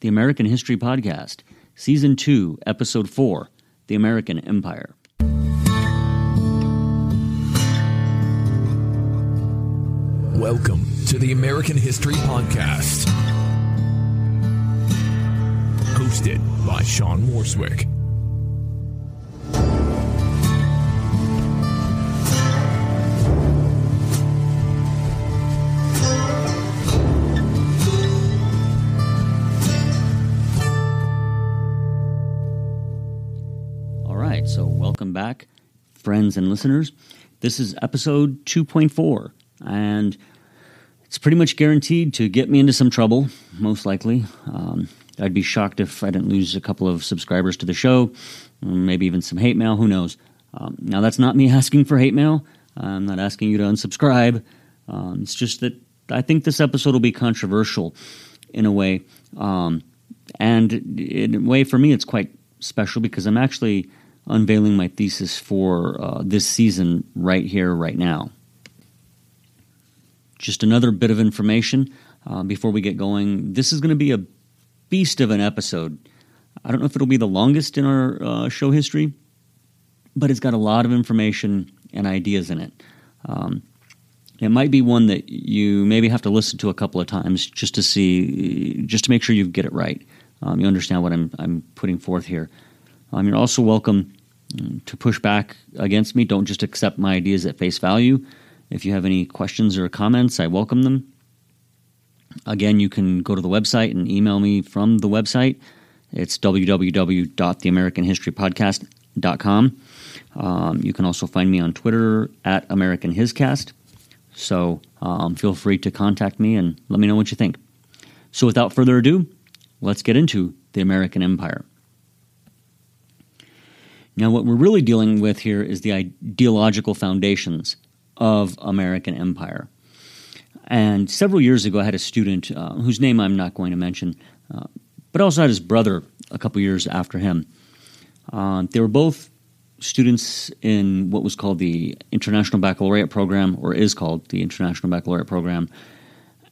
the American History Podcast, Season 2, Episode 4 The American Empire. Welcome to the American History Podcast. Hosted by Sean Morswick. Back, friends and listeners. This is episode 2.4, and it's pretty much guaranteed to get me into some trouble, most likely. Um, I'd be shocked if I didn't lose a couple of subscribers to the show, maybe even some hate mail, who knows. Um, now, that's not me asking for hate mail. I'm not asking you to unsubscribe. Um, it's just that I think this episode will be controversial in a way. Um, and in a way, for me, it's quite special because I'm actually unveiling my thesis for uh, this season right here, right now. Just another bit of information uh, before we get going. This is going to be a beast of an episode. I don't know if it'll be the longest in our uh, show history, but it's got a lot of information and ideas in it. Um, it might be one that you maybe have to listen to a couple of times just to see, just to make sure you get it right. Um, you understand what I'm, I'm putting forth here. Um, you're also welcome to push back against me. Don't just accept my ideas at face value. If you have any questions or comments, I welcome them. Again, you can go to the website and email me from the website. It's www.theamericanhistorypodcast.com. Um, you can also find me on Twitter at AmericanHiscast. So um, feel free to contact me and let me know what you think. So without further ado, let's get into the American Empire. Now, what we're really dealing with here is the ideological foundations of American empire. And several years ago, I had a student uh, whose name I'm not going to mention, uh, but also had his brother a couple years after him. Uh, they were both students in what was called the International Baccalaureate Program, or is called the International Baccalaureate Program.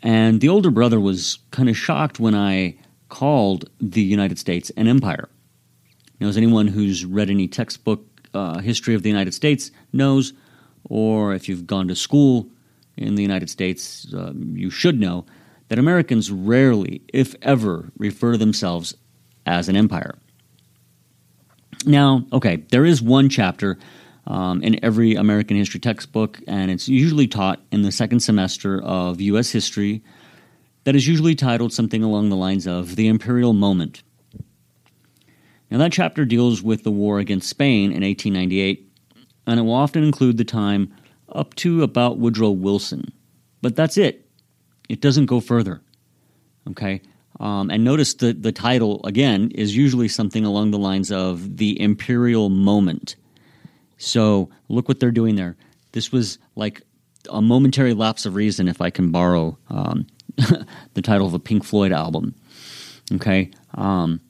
And the older brother was kind of shocked when I called the United States an empire. Now, as anyone who's read any textbook uh, history of the United States knows, or if you've gone to school in the United States, uh, you should know that Americans rarely, if ever, refer to themselves as an empire. Now, okay, there is one chapter um, in every American history textbook, and it's usually taught in the second semester of U.S. history, that is usually titled something along the lines of The Imperial Moment. Now, that chapter deals with the war against Spain in 1898, and it will often include the time up to about Woodrow Wilson. But that's it. It doesn't go further. Okay? Um, and notice that the title, again, is usually something along the lines of the imperial moment. So look what they're doing there. This was like a momentary lapse of reason, if I can borrow um, the title of a Pink Floyd album. Okay? Um,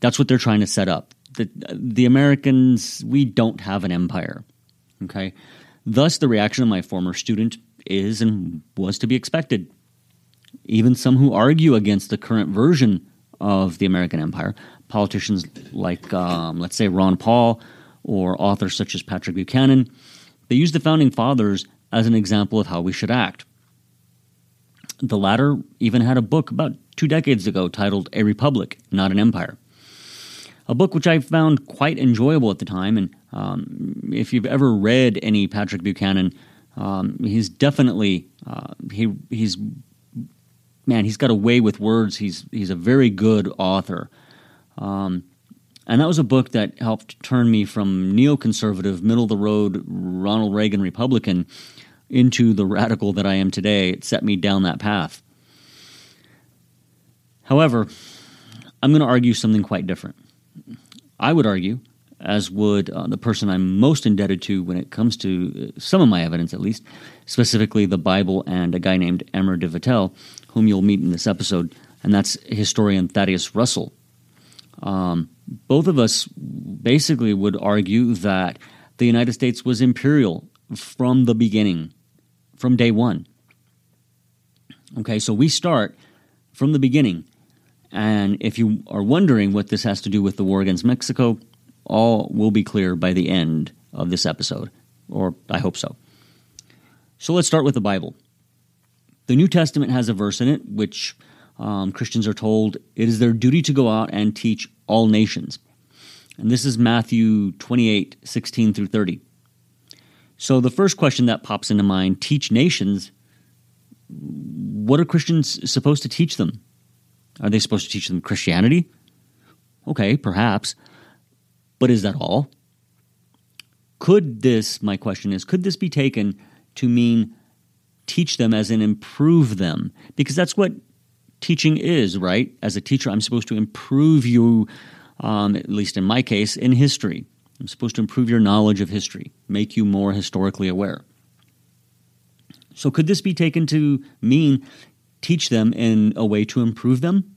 that's what they're trying to set up. The, the Americans, we don't have an empire. Okay? Thus, the reaction of my former student is and was to be expected. Even some who argue against the current version of the American empire, politicians like, um, let's say, Ron Paul or authors such as Patrick Buchanan, they use the founding fathers as an example of how we should act. The latter even had a book about two decades ago titled A Republic, Not an Empire a book which I found quite enjoyable at the time. And um, if you've ever read any Patrick Buchanan, um, he's definitely uh, he he's man he's got a way with words. He's he's a very good author. Um, and that was a book that helped turn me from neoconservative, middle of the road Ronald Reagan Republican into the radical that I am today. It set me down that path. However, I'm going to argue something quite different. I would argue, as would uh, the person I'm most indebted to when it comes to uh, some of my evidence, at least, specifically the Bible and a guy named Emer de Vattel, whom you'll meet in this episode, and that's historian Thaddeus Russell. Um, both of us basically would argue that the United States was imperial from the beginning, from day one. Okay, so we start from the beginning And if you are wondering what this has to do with the war against Mexico, all will be clear by the end of this episode, or I hope so. So let's start with the Bible. The New Testament has a verse in it which um, Christians are told it is their duty to go out and teach all nations. And this is Matthew 28 16 through 30. So the first question that pops into mind teach nations. What are Christians supposed to teach them? Are they supposed to teach them Christianity? Okay, perhaps. But is that all? Could this, my question is, could this be taken to mean teach them as in improve them? Because that's what teaching is, right? As a teacher, I'm supposed to improve you, um, at least in my case, in history. I'm supposed to improve your knowledge of history, make you more historically aware. So, could this be taken to mean teach them in a way to improve them?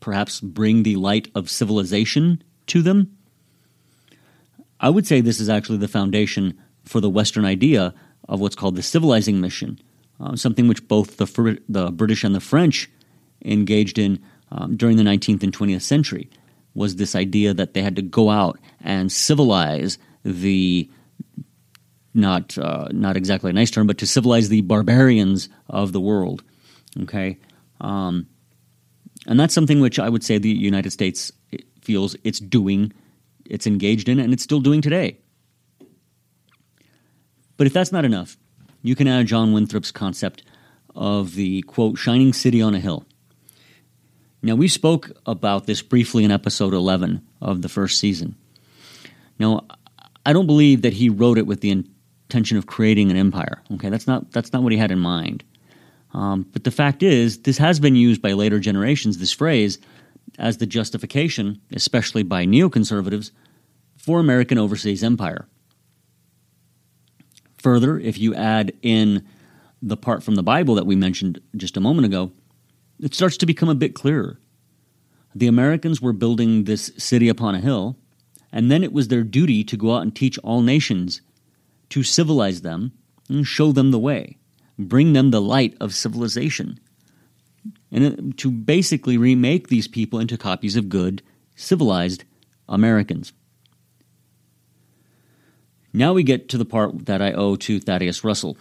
Perhaps bring the light of civilization to them? I would say this is actually the foundation for the Western idea of what's called the civilizing mission, uh, something which both the, the British and the French engaged in um, during the 19th and 20th century was this idea that they had to go out and civilize the not uh, not exactly a nice term, but to civilize the barbarians of the world. Okay, um, and that's something which I would say the United States feels it's doing, it's engaged in, and it's still doing today. But if that's not enough, you can add John Winthrop's concept of the quote shining city on a hill. Now, we spoke about this briefly in episode 11 of the first season. Now, I don't believe that he wrote it with the intention of creating an empire. Okay, that's not, that's not what he had in mind. Um, but the fact is, this has been used by later generations, this phrase, as the justification, especially by neoconservatives, for American overseas empire. Further, if you add in the part from the Bible that we mentioned just a moment ago, it starts to become a bit clearer. The Americans were building this city upon a hill, and then it was their duty to go out and teach all nations, to civilize them and show them the way, bring them the light of civilization, and to basically remake these people into copies of good, civilized Americans. Now we get to the part that I owe to Thaddeus Russell.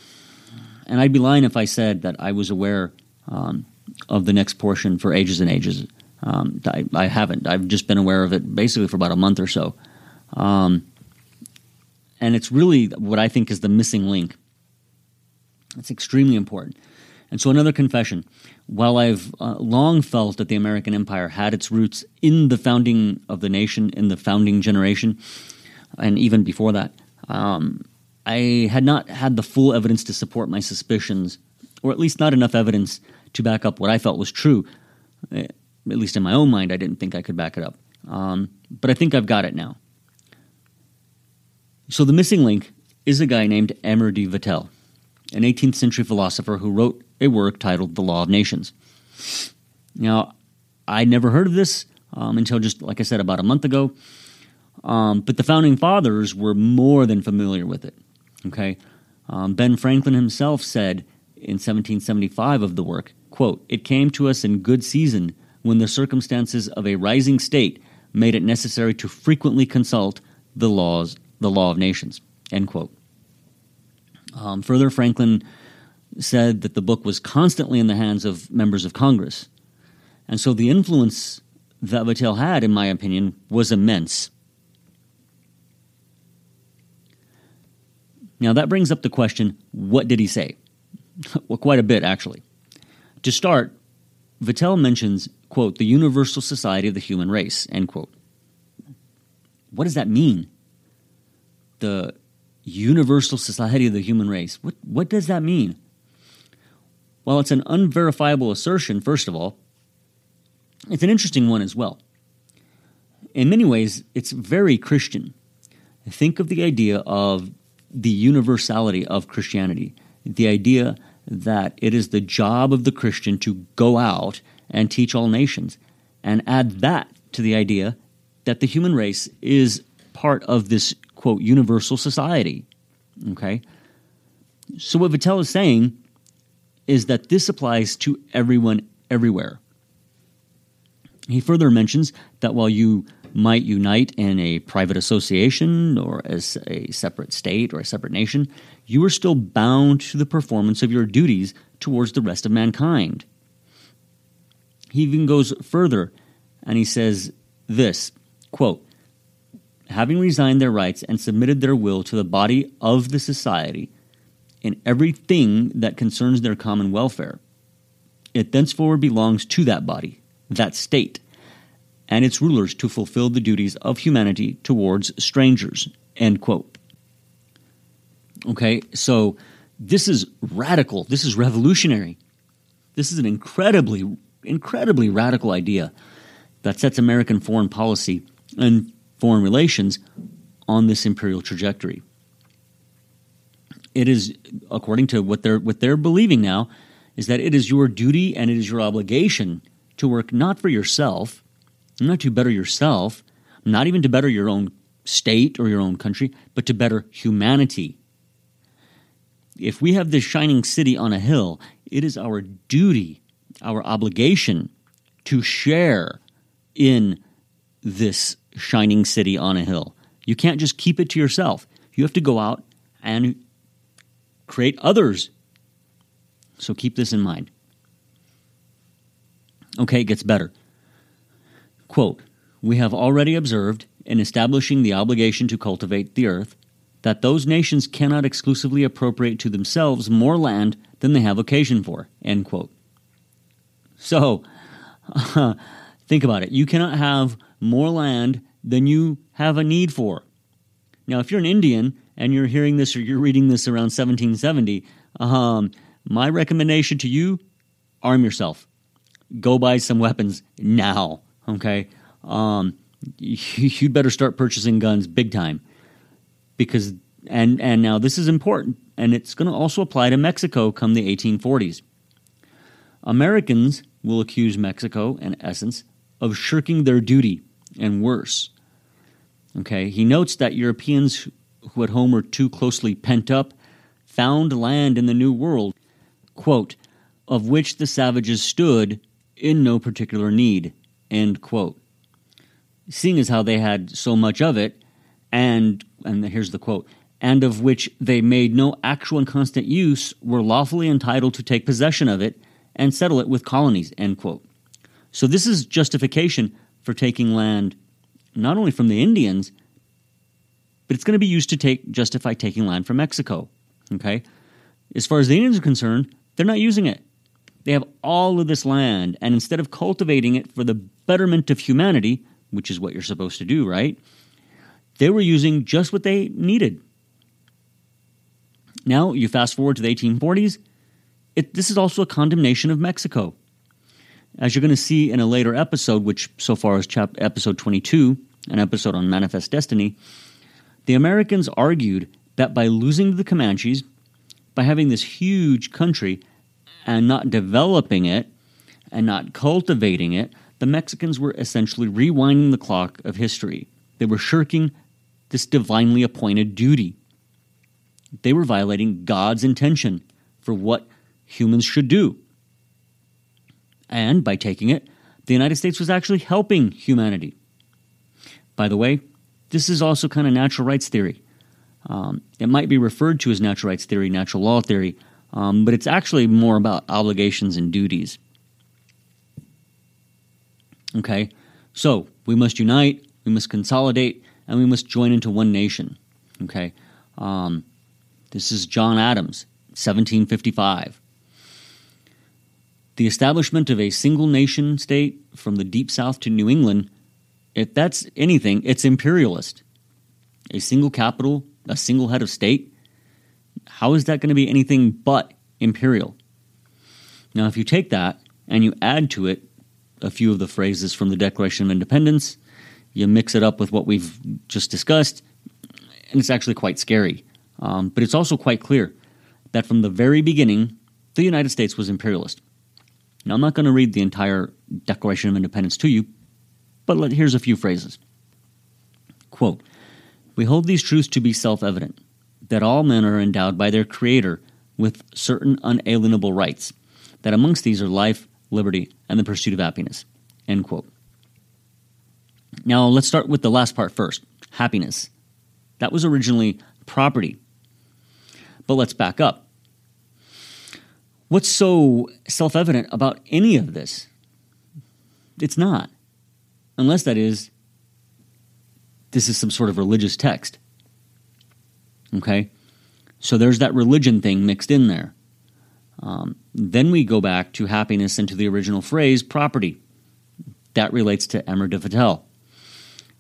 And I'd be lying if I said that I was aware um, of the next portion for ages and ages. Um, I, I, haven't. I've just been aware of it basically for about a month or so. Um, and it's really what I think is the missing link. It's extremely important. And so, another confession. While I've uh, long felt that the American empire had its roots in the founding of the nation, in the founding generation, and even before that, um, I had not had the full evidence to support my suspicions, or at least not enough evidence to back up what I felt was true. Eh, at least in my own mind, I didn't think I could back it up. Um, but I think I've got it now. So the missing link is a guy named Emer de Vattel, an 18th century philosopher who wrote a work titled The Law of Nations. Now, I never heard of this um, until just, like I said, about a month ago. Um, but the founding fathers were more than familiar with it. Okay, um, Ben Franklin himself said in 1775 of the work, quote, "It came to us in good season when the circumstances of a rising state made it necessary to frequently consult the laws, the law of nations." End quote. Um, further, Franklin said that the book was constantly in the hands of members of Congress, and so the influence that Vattel had, in my opinion, was immense. Now, that brings up the question what did he say? well, quite a bit, actually. To start, Vattel mentions, quote, the universal society of the human race, end quote. What does that mean? The universal society of the human race. What, what does that mean? Well, it's an unverifiable assertion, first of all. It's an interesting one as well. In many ways, it's very Christian. Think of the idea of the universality of Christianity, the idea that it is the job of the Christian to go out and teach all nations, and add that to the idea that the human race is part of this quote universal society. Okay? So what Vattel is saying is that this applies to everyone everywhere. He further mentions that while you might unite in a private association or as a separate state or a separate nation, you are still bound to the performance of your duties towards the rest of mankind. He even goes further and he says this quote, having resigned their rights and submitted their will to the body of the society in everything that concerns their common welfare, it thenceforward belongs to that body, that state, and its rulers to fulfill the duties of humanity towards strangers. End quote. Okay, so this is radical. This is revolutionary. This is an incredibly, incredibly radical idea that sets American foreign policy and foreign relations on this imperial trajectory. It is, according to what they're what they're believing now, is that it is your duty and it is your obligation to work not for yourself, not to better yourself, not even to better your own state or your own country, but to better humanity. If we have this shining city on a hill, it is our duty, our obligation to share in this shining city on a hill. You can't just keep it to yourself. You have to go out and create others. So keep this in mind. Okay, it gets better. Quote We have already observed, in establishing the obligation to cultivate the earth, that those nations cannot exclusively appropriate to themselves more land than they have occasion for. End quote. So, uh, think about it. You cannot have more land than you have a need for. Now, if you're an Indian and you're hearing this or you're reading this around 1770, um, my recommendation to you arm yourself. Go buy some weapons now, okay? Um, you'd better start purchasing guns big time because and and now this is important and it's going to also apply to Mexico come the 1840s. Americans will accuse Mexico in essence of shirking their duty and worse. Okay, he notes that Europeans who at home were too closely pent up found land in the New World, quote, of which the savages stood in no particular need, end quote. Seeing as how they had so much of it, and and here's the quote, and of which they made no actual and constant use, were lawfully entitled to take possession of it and settle it with colonies, end quote. So this is justification for taking land not only from the Indians, but it's going to be used to take justify taking land from Mexico. Okay? As far as the Indians are concerned, they're not using it. They have all of this land, and instead of cultivating it for the betterment of humanity, which is what you're supposed to do, right? They were using just what they needed. Now, you fast forward to the 1840s, it, this is also a condemnation of Mexico. As you're going to see in a later episode, which so far is chap- episode 22, an episode on Manifest Destiny, the Americans argued that by losing to the Comanches, by having this huge country and not developing it and not cultivating it, the Mexicans were essentially rewinding the clock of history. They were shirking this divinely appointed duty. They were violating God's intention for what humans should do. And by taking it, the United States was actually helping humanity. By the way, this is also kind of natural rights theory. Um, it might be referred to as natural rights theory, natural law theory, um, but it's actually more about obligations and duties. Okay, so we must unite, we must consolidate, and we must join into one nation. Okay, um, this is John Adams, 1755 the establishment of a single nation state from the deep south to New England, if that's anything, it's imperialist. A single capital, a single head of state, how is that going to be anything but imperial? Now, if you take that and you add to it a few of the phrases from the Declaration of Independence, you mix it up with what we've just discussed, and it's actually quite scary. Um, but it's also quite clear that from the very beginning, the United States was imperialist. Now, I'm not going to read the entire Declaration of Independence to you, but let, here's a few phrases. Quote We hold these truths to be self evident that all men are endowed by their Creator with certain unalienable rights, that amongst these are life, liberty, and the pursuit of happiness. End quote. Now, let's start with the last part first happiness. That was originally property. But let's back up. What's so self evident about any of this? It's not. Unless that is, this is some sort of religious text. Okay? So there's that religion thing mixed in there. Um, then we go back to happiness and to the original phrase, property. That relates to Emer de Vattel.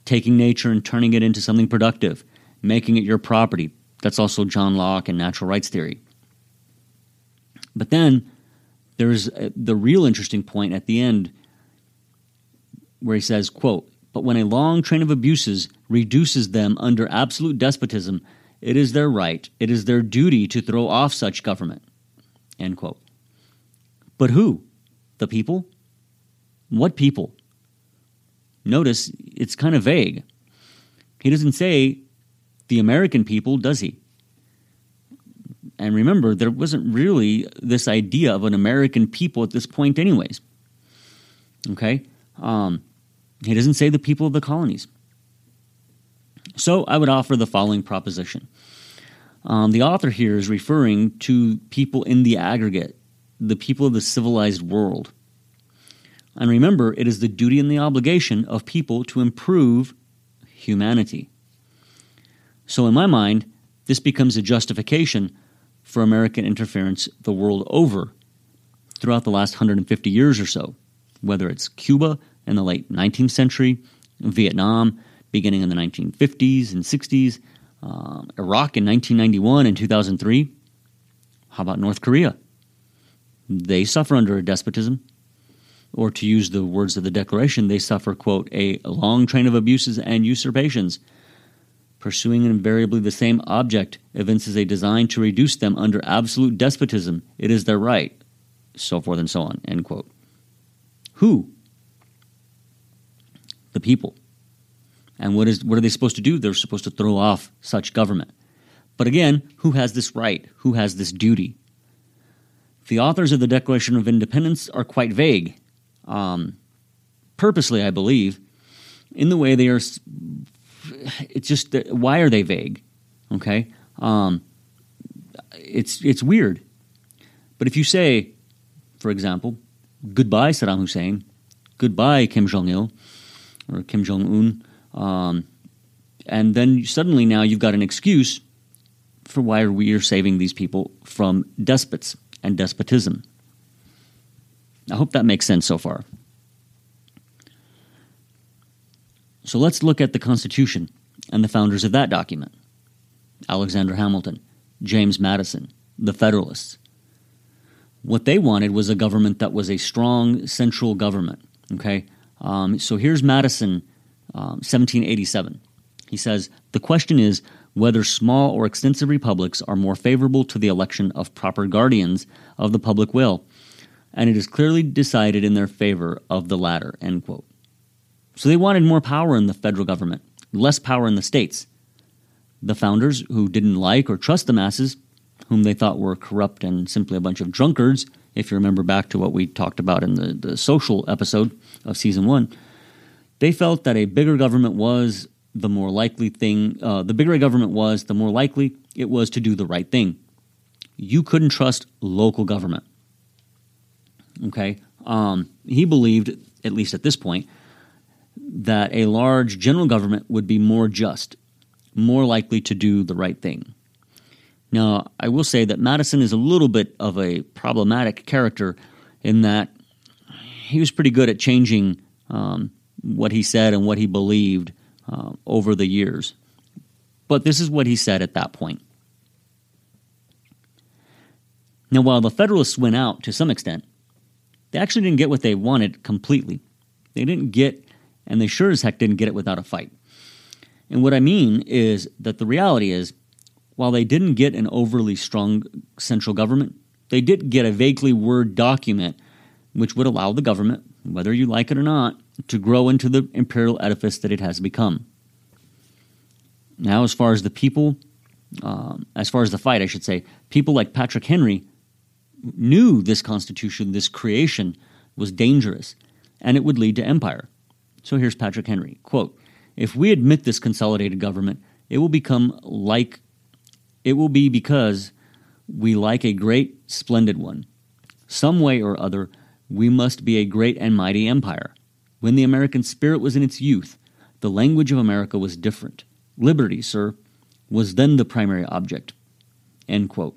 Taking nature and turning it into something productive, making it your property. That's also John Locke and natural rights theory. But then there's uh, the real interesting point at the end where he says, quote, but when a long train of abuses reduces them under absolute despotism, it is their right, it is their duty to throw off such government. End quote. But who? The people? What people? Notice it's kind of vague. He doesn't say the American people, does he? And remember, there wasn't really this idea of an American people at this point, anyways. Okay? Um, he doesn't say the people of the colonies. So I would offer the following proposition. Um, the author here is referring to people in the aggregate, the people of the civilized world. And remember, it is the duty and the obligation of people to improve humanity. So, in my mind, this becomes a justification for American interference the world over throughout the last 150 years or so, whether it's Cuba in the late 19th century, Vietnam beginning in the 1950s and 60s, um, Iraq in 1991 and 2003. How about North Korea? They suffer under a despotism. Or to use the words of the Declaration, they suffer, quote, a long train of abuses and usurpations pursuing invariably the same object, evinces a design to reduce them under absolute despotism. It is their right, so forth and so on. End quote. Who? The people. And what is what are they supposed to do? They're supposed to throw off such government. But again, who has this right? Who has this duty? The authors of the Declaration of Independence are quite vague, um, purposely, I believe, in the way they are it's just why are they vague? Okay, um, it's it's weird. But if you say, for example, goodbye Saddam Hussein, goodbye Kim Jong Il or Kim Jong Un, um, and then suddenly now you've got an excuse for why we are saving these people from despots and despotism. I hope that makes sense so far. So let's look at the Constitution and the founders of that document Alexander Hamilton, James Madison, the Federalists. What they wanted was a government that was a strong central government. Okay, um, so here's Madison, um, 1787. He says the question is whether small or extensive republics are more favorable to the election of proper guardians of the public will, and it is clearly decided in their favor of the latter. End quote. So they wanted more power in the federal government, less power in the states. The founders, who didn't like or trust the masses, whom they thought were corrupt and simply a bunch of drunkards, if you remember back to what we talked about in the, the social episode of season one, they felt that a bigger government was the more likely thing, uh, the bigger a government was, the more likely it was to do the right thing. You couldn't trust local government. Okay? Um, he believed, at least at this point, that a large general government would be more just, more likely to do the right thing. Now, I will say that Madison is a little bit of a problematic character in that he was pretty good at changing um, what he said and what he believed uh, over the years. But this is what he said at that point. Now, while the Federalists went out to some extent, they actually didn't get what they wanted completely. They didn't get and they sure as heck didn't get it without a fight. And what I mean is that the reality is, while they didn't get an overly strong central government, they did get a vaguely word document which would allow the government, whether you like it or not, to grow into the imperial edifice that it has become. Now, as far as the people, um, as far as the fight, I should say, people like Patrick Henry knew this constitution, this creation, was dangerous, and it would lead to empire So here's Patrick Henry. Quote, if we admit this consolidated government, it will become like it will be because we like a great, splendid one. Some way or other, we must be a great and mighty empire. When the American spirit was in its youth, the language of America was different. Liberty, sir, was then the primary object. End quote.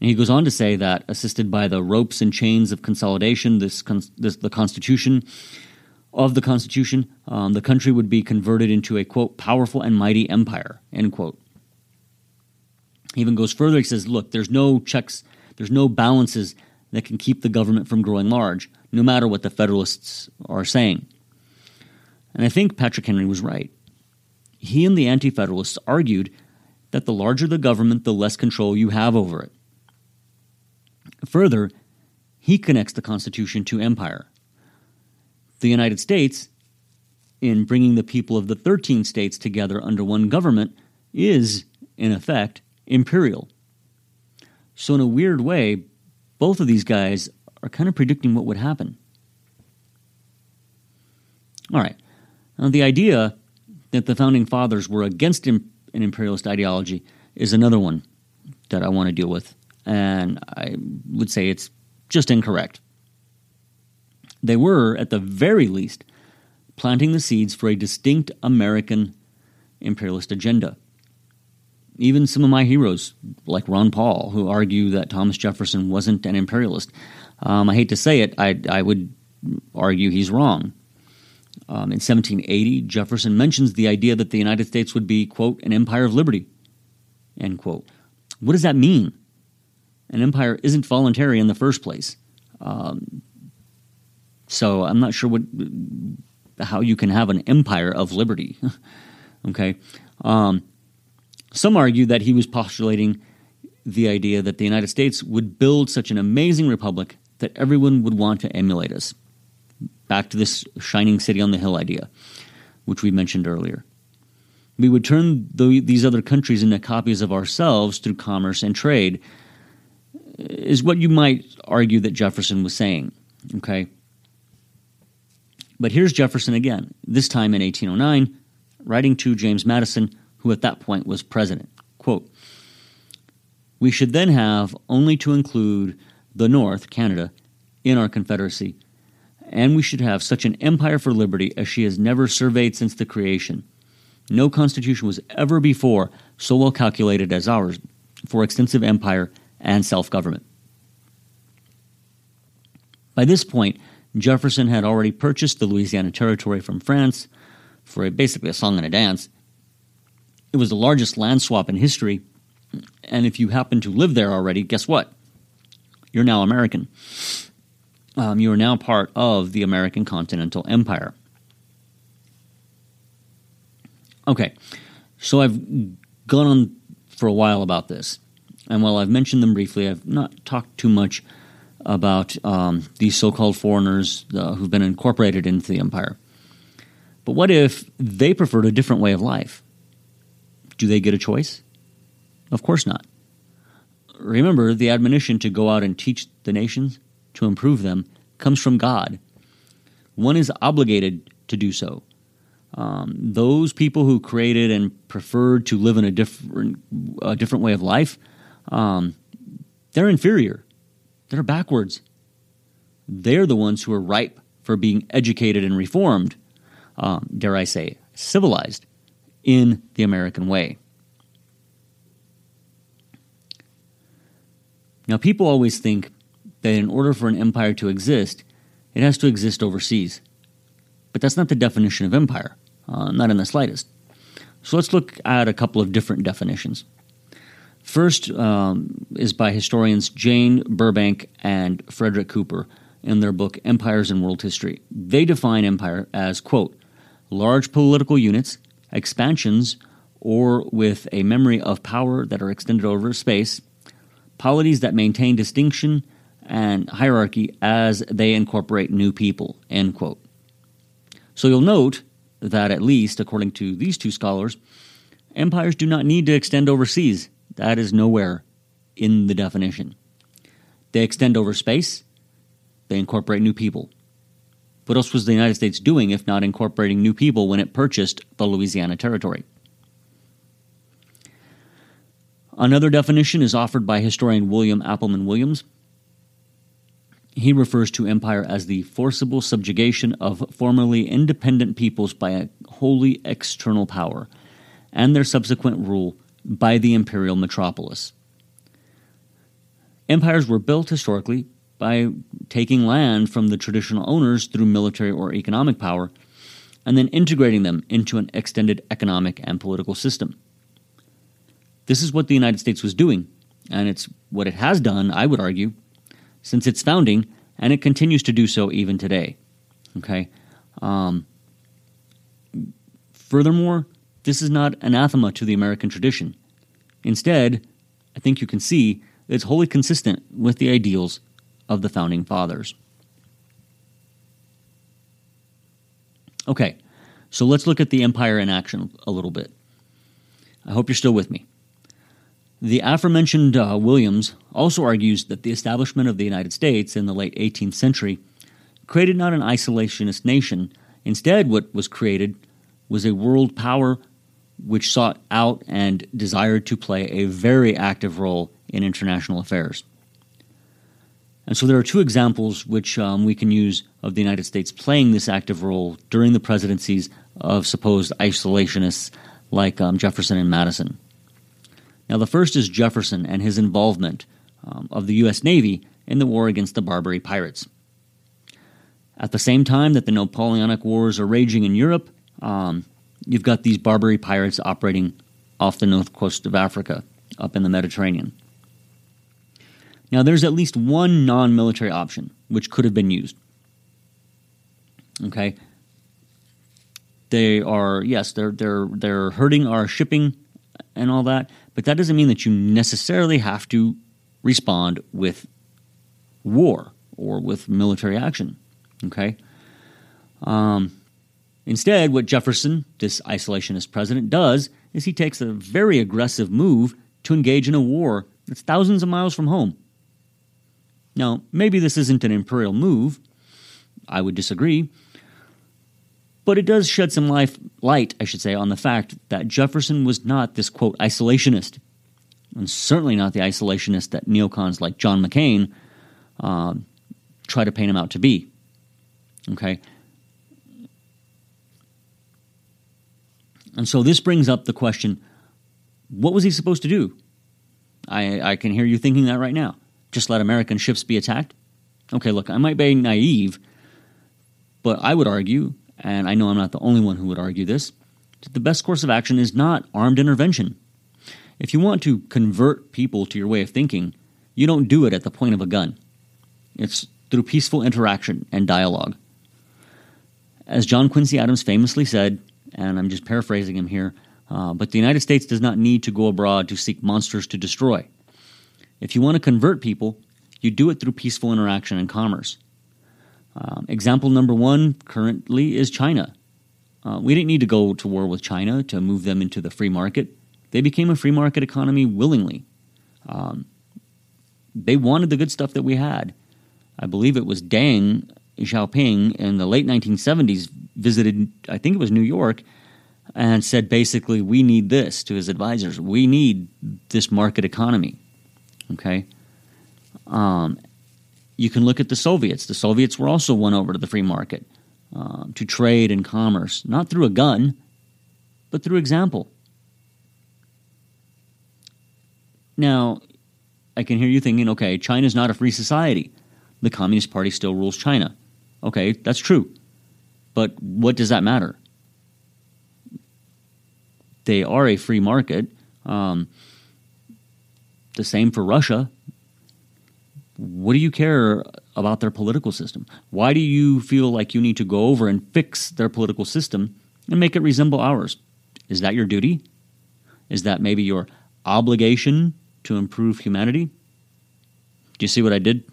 And he goes on to say that, assisted by the ropes and chains of consolidation, this, this the Constitution of the Constitution, um, the country would be converted into a quote powerful and mighty empire. End quote. He even goes further. He says, "Look, there's no checks, there's no balances that can keep the government from growing large, no matter what the Federalists are saying." And I think Patrick Henry was right. He and the Anti Federalists argued that the larger the government, the less control you have over it. Further, he connects the Constitution to empire. The United States, in bringing the people of the 13 states together under one government, is, in effect, imperial. So, in a weird way, both of these guys are kind of predicting what would happen. All right. Now, the idea that the founding fathers were against an imperialist ideology is another one that I want to deal with and I would say it's just incorrect. They were, at the very least, planting the seeds for a distinct American imperialist agenda. Even some of my heroes, like Ron Paul, who argue that Thomas Jefferson wasn't an imperialist, um, I hate to say it, I, I would argue he's wrong. Um, in 1780, Jefferson mentions the idea that the United States would be, quote, an empire of liberty, end quote. What does that mean? An empire isn't voluntary in the first place. Um, so I'm not sure what how you can have an empire of liberty. okay, um, some argue that he was postulating the idea that the United States would build such an amazing republic that everyone would want to emulate us. Back to this shining city on the hill idea, which we mentioned earlier. We would turn the, these other countries into copies of ourselves through commerce and trade, is what you might argue that Jefferson was saying. Okay? But here's Jefferson again, this time in 1809, writing to James Madison, who at that point was president. Quote, we should then have only to include the North, Canada, in our Confederacy, and we should have such an empire for liberty as she has never surveyed since the creation. No constitution was ever before so well calculated as ours for extensive empire and self government. By this point, Jefferson had already purchased the Louisiana Territory from France for a, basically a song and a dance. It was the largest land swap in history, and if you happen to live there already, guess what? You're now American. Um, you are now part of the American Continental Empire. Okay, so I've gone on for a while about this. And while I've mentioned them briefly, I've not talked too much about um, these so called foreigners uh, who've been incorporated into the empire. But what if they preferred a different way of life? Do they get a choice? Of course not. Remember, the admonition to go out and teach the nations, to improve them, comes from God. One is obligated to do so. Um, those people who created and preferred to live in a different, a different way of life um, they're inferior. They're backwards. They're the ones who are ripe for being educated and reformed, um, dare I say, civilized in the American way. Now, people always think that in order for an empire to exist, it has to exist overseas. But that's not the definition of empire, uh, not in the slightest. So let's look at a couple of different definitions. First um, is by historians Jane Burbank and Frederick Cooper in their book Empires in World History. They define empire as, quote, large political units, expansions, or with a memory of power that are extended over space, polities that maintain distinction and hierarchy as they incorporate new people, end quote. So you'll note that, at least according to these two scholars, empires do not need to extend overseas that is nowhere in the definition. They extend over space, they incorporate new people. What else was the United States doing if not incorporating new people when it purchased the Louisiana Territory? Another definition is offered by historian William Appleman Williams. He refers to empire as the forcible subjugation of formerly independent peoples by a wholly external power and their subsequent rule by the imperial metropolis. Empires were built historically by taking land from the traditional owners through military or economic power and then integrating them into an extended economic and political system. This is what the United States was doing, and it's what it has done, I would argue, since its founding, and it continues to do so even today. Okay? Um, furthermore, this is not anathema to the American tradition. Instead, I think you can see it's wholly consistent with the ideals of the founding fathers. Okay, so let's look at the empire in action a little bit. I hope you're still with me. The aforementioned uh, Williams also argues that the establishment of the United States in the late 18th century created not an isolationist nation. Instead, what was created was a world power which sought out and desired to play a very active role in international affairs. And so there are two examples which um, we can use of the United States playing this active role during the presidencies of supposed isolationists like um, Jefferson and Madison. Now, the first is Jefferson and his involvement um, of the U.S. Navy in the war against the Barbary pirates. At the same time that the Napoleonic Wars are raging in Europe, um, you've got these Barbary pirates operating off the north coast of Africa, up in the Mediterranean. Now, there's at least one non military option which could have been used. Okay? They are, yes, they're, they're, they're hurting our shipping and all that, but that doesn't mean that you necessarily have to respond with war or with military action. Okay? Um, instead, what Jefferson, this isolationist president, does is he takes a very aggressive move to engage in a war that's thousands of miles from home. Now, maybe this isn't an imperial move. I would disagree. But it does shed some life, light, I should say, on the fact that Jefferson was not this, quote, isolationist. And certainly not the isolationist that neocons like John McCain uh, try to paint him out to be. Okay? And so this brings up the question what was he supposed to do? I, I can hear you thinking that right now just let American ships be attacked? Okay, look, I might be naive, but I would argue, and I know I'm not the only one who would argue this, that the best course of action is not armed intervention. If you want to convert people to your way of thinking, you don't do it at the point of a gun. It's through peaceful interaction and dialogue. As John Quincy Adams famously said, and I'm just paraphrasing him here, uh, but the United States does not need to go abroad to seek monsters to destroy. If you want to convert people, you do it through peaceful interaction and commerce. Um, example number one currently is China. Uh, we didn't need to go to war with China to move them into the free market. They became a free market economy willingly. Um, they wanted the good stuff that we had. I believe it was Deng Xiaoping in the late 1970s visited, I think it was New York, and said basically, we need this to his advisors. We need this market economy. Okay. Um, you can look at the Soviets. The Soviets were also won over to the free market uh, to trade and commerce, not through a gun, but through example. Now, I can hear you thinking, okay, China's not a free society. The Communist Party still rules China. Okay, that's true. But what does that matter? They are a free market. Um, the same for Russia. What do you care about their political system? Why do you feel like you need to go over and fix their political system and make it resemble ours? Is that your duty? Is that maybe your obligation to improve humanity? Do you see what I did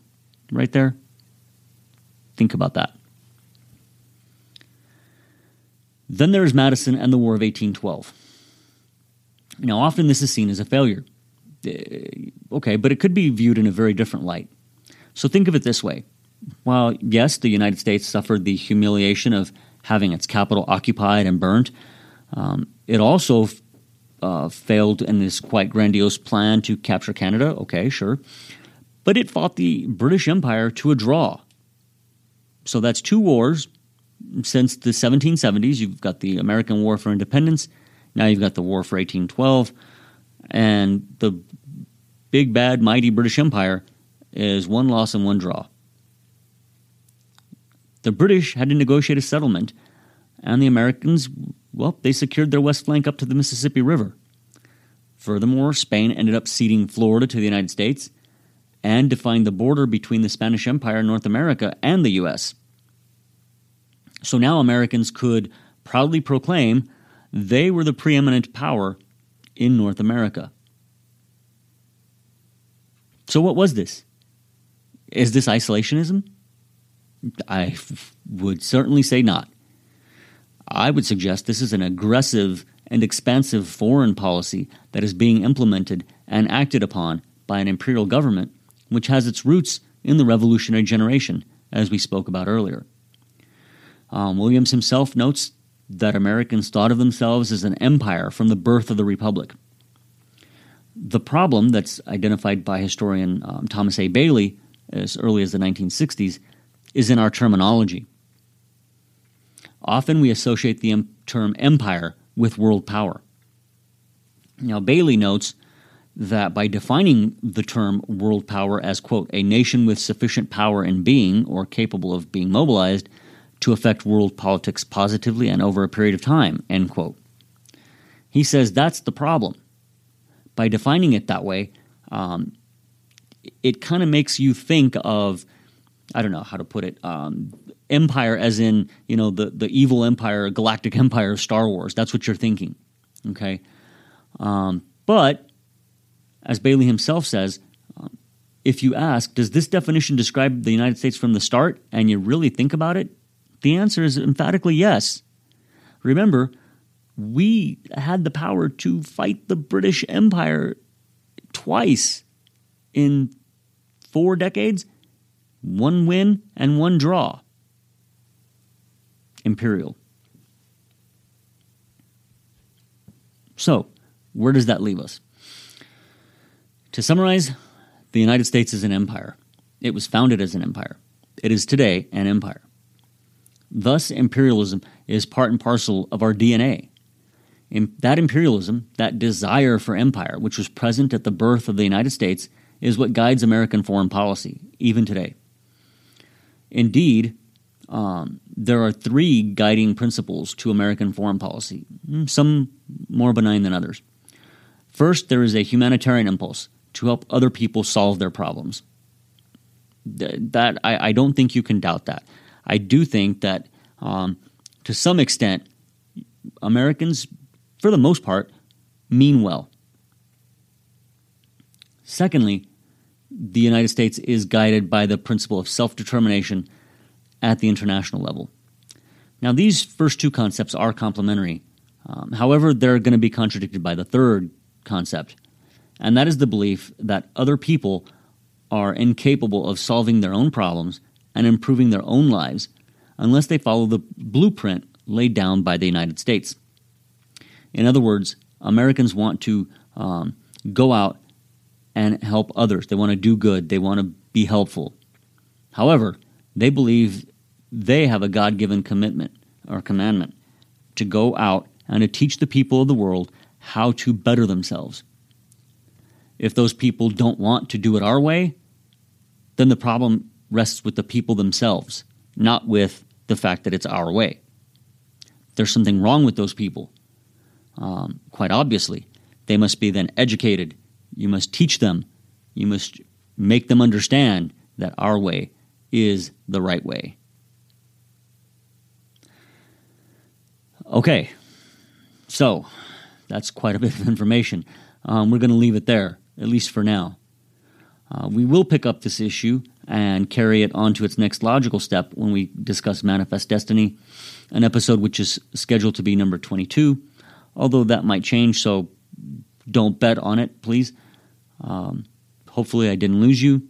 right there? Think about that. Then there's Madison and the War of 1812. Now, often this is seen as a failure. Uh, okay, but it could be viewed in a very different light. So think of it this way while, yes, the United States suffered the humiliation of having its capital occupied and burnt, um, it also uh, failed in this quite grandiose plan to capture Canada. Okay, sure. But it fought the British Empire to a draw. So that's two wars since the 1770s. You've got the American War for Independence. Now you've got the War for 1812. And the big, bad, mighty British Empire is one loss and one draw. The British had to negotiate a settlement, and the Americans, well, they secured their west flank up to the Mississippi River. Furthermore, Spain ended up ceding Florida to the United States and defined the border between the Spanish Empire in North America and the U.S. So now Americans could proudly proclaim they were the preeminent power in North America. So, what was this? Is this isolationism? I f- would certainly say not. I would suggest this is an aggressive and expansive foreign policy that is being implemented and acted upon by an imperial government which has its roots in the revolutionary generation, as we spoke about earlier. Um, Williams himself notes that Americans thought of themselves as an empire from the birth of the Republic. The problem that's identified by historian um, Thomas A. Bailey as early as the 1960s is in our terminology. Often we associate the term empire with world power. Now, Bailey notes that by defining the term world power as, quote, a nation with sufficient power in being or capable of being mobilized to affect world politics positively and over a period of time, end quote. He says that's the problem. By defining it that way, um, it kind of makes you think of I don't know how to put it. Um, empire, as in you know the the evil empire, galactic empire of Star Wars. That's what you're thinking. Okay, um, but as Bailey himself says, if you ask, does this definition describe the United States from the start, and you really think about it, the answer is emphatically yes. Remember, we had the power to fight the British Empire twice in four decades one win and one draw. Imperial. So, where does that leave us? To summarize, the United States is an empire. It was founded as an empire. It is today an empire. Thus, imperialism is part and parcel of our DNA. In that imperialism, that desire for empire, which was present at the birth of the United States, is what guides American foreign policy, even today. Indeed, um, there are three guiding principles to American foreign policy, hmm, some more benign than others. First, there is a humanitarian impulse to help other people solve their problems. That I, I don't think you can doubt that. I do think that um, to some extent, Americans, for the most part, mean well. Secondly, the United States is guided by the principle of self determination at the international level. Now, these first two concepts are complementary. Um, however, they're going to be contradicted by the third concept, and that is the belief that other people are incapable of solving their own problems and improving their own lives unless they follow the blueprint laid down by the United States. In other words, Americans want to um, go out and help others. They want to do good, they want to be helpful. However, they believe they have a God given commitment or commandment to go out and to teach the people of the world how to better themselves. If those people don't want to do it our way, then the problem rests with the people themselves, not with the fact that it's our way. There's something wrong with those people. Um, quite obviously, they must be then educated you must teach them. You must make them understand that our way is the right way. Okay, so that's quite a bit of information. Um, we're going to leave it there, at least for now. Uh, we will pick up this issue and carry it on to its next logical step when we discuss Manifest Destiny, an episode which is scheduled to be number 22, although that might change, so don't bet on it, please. Um, hopefully, I didn't lose you.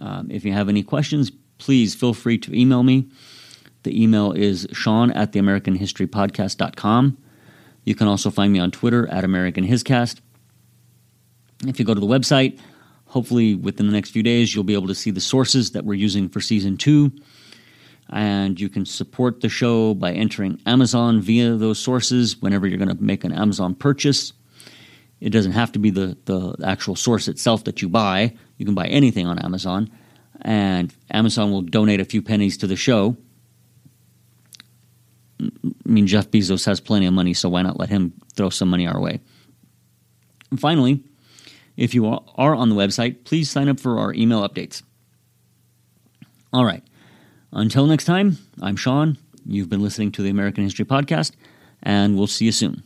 Um, if you have any questions, please feel free to email me. The email is sean at the American History Podcast.com. You can also find me on Twitter at American Hiscast. If you go to the website, hopefully within the next few days, you'll be able to see the sources that we're using for season two. And you can support the show by entering Amazon via those sources whenever you're going to make an Amazon purchase. It doesn't have to be the, the actual source itself that you buy. You can buy anything on Amazon, and Amazon will donate a few pennies to the show. I mean, Jeff Bezos has plenty of money, so why not let him throw some money our way? And finally, if you are on the website, please sign up for our email updates. All right. Until next time, I'm Sean. You've been listening to the American History Podcast, and we'll see you soon.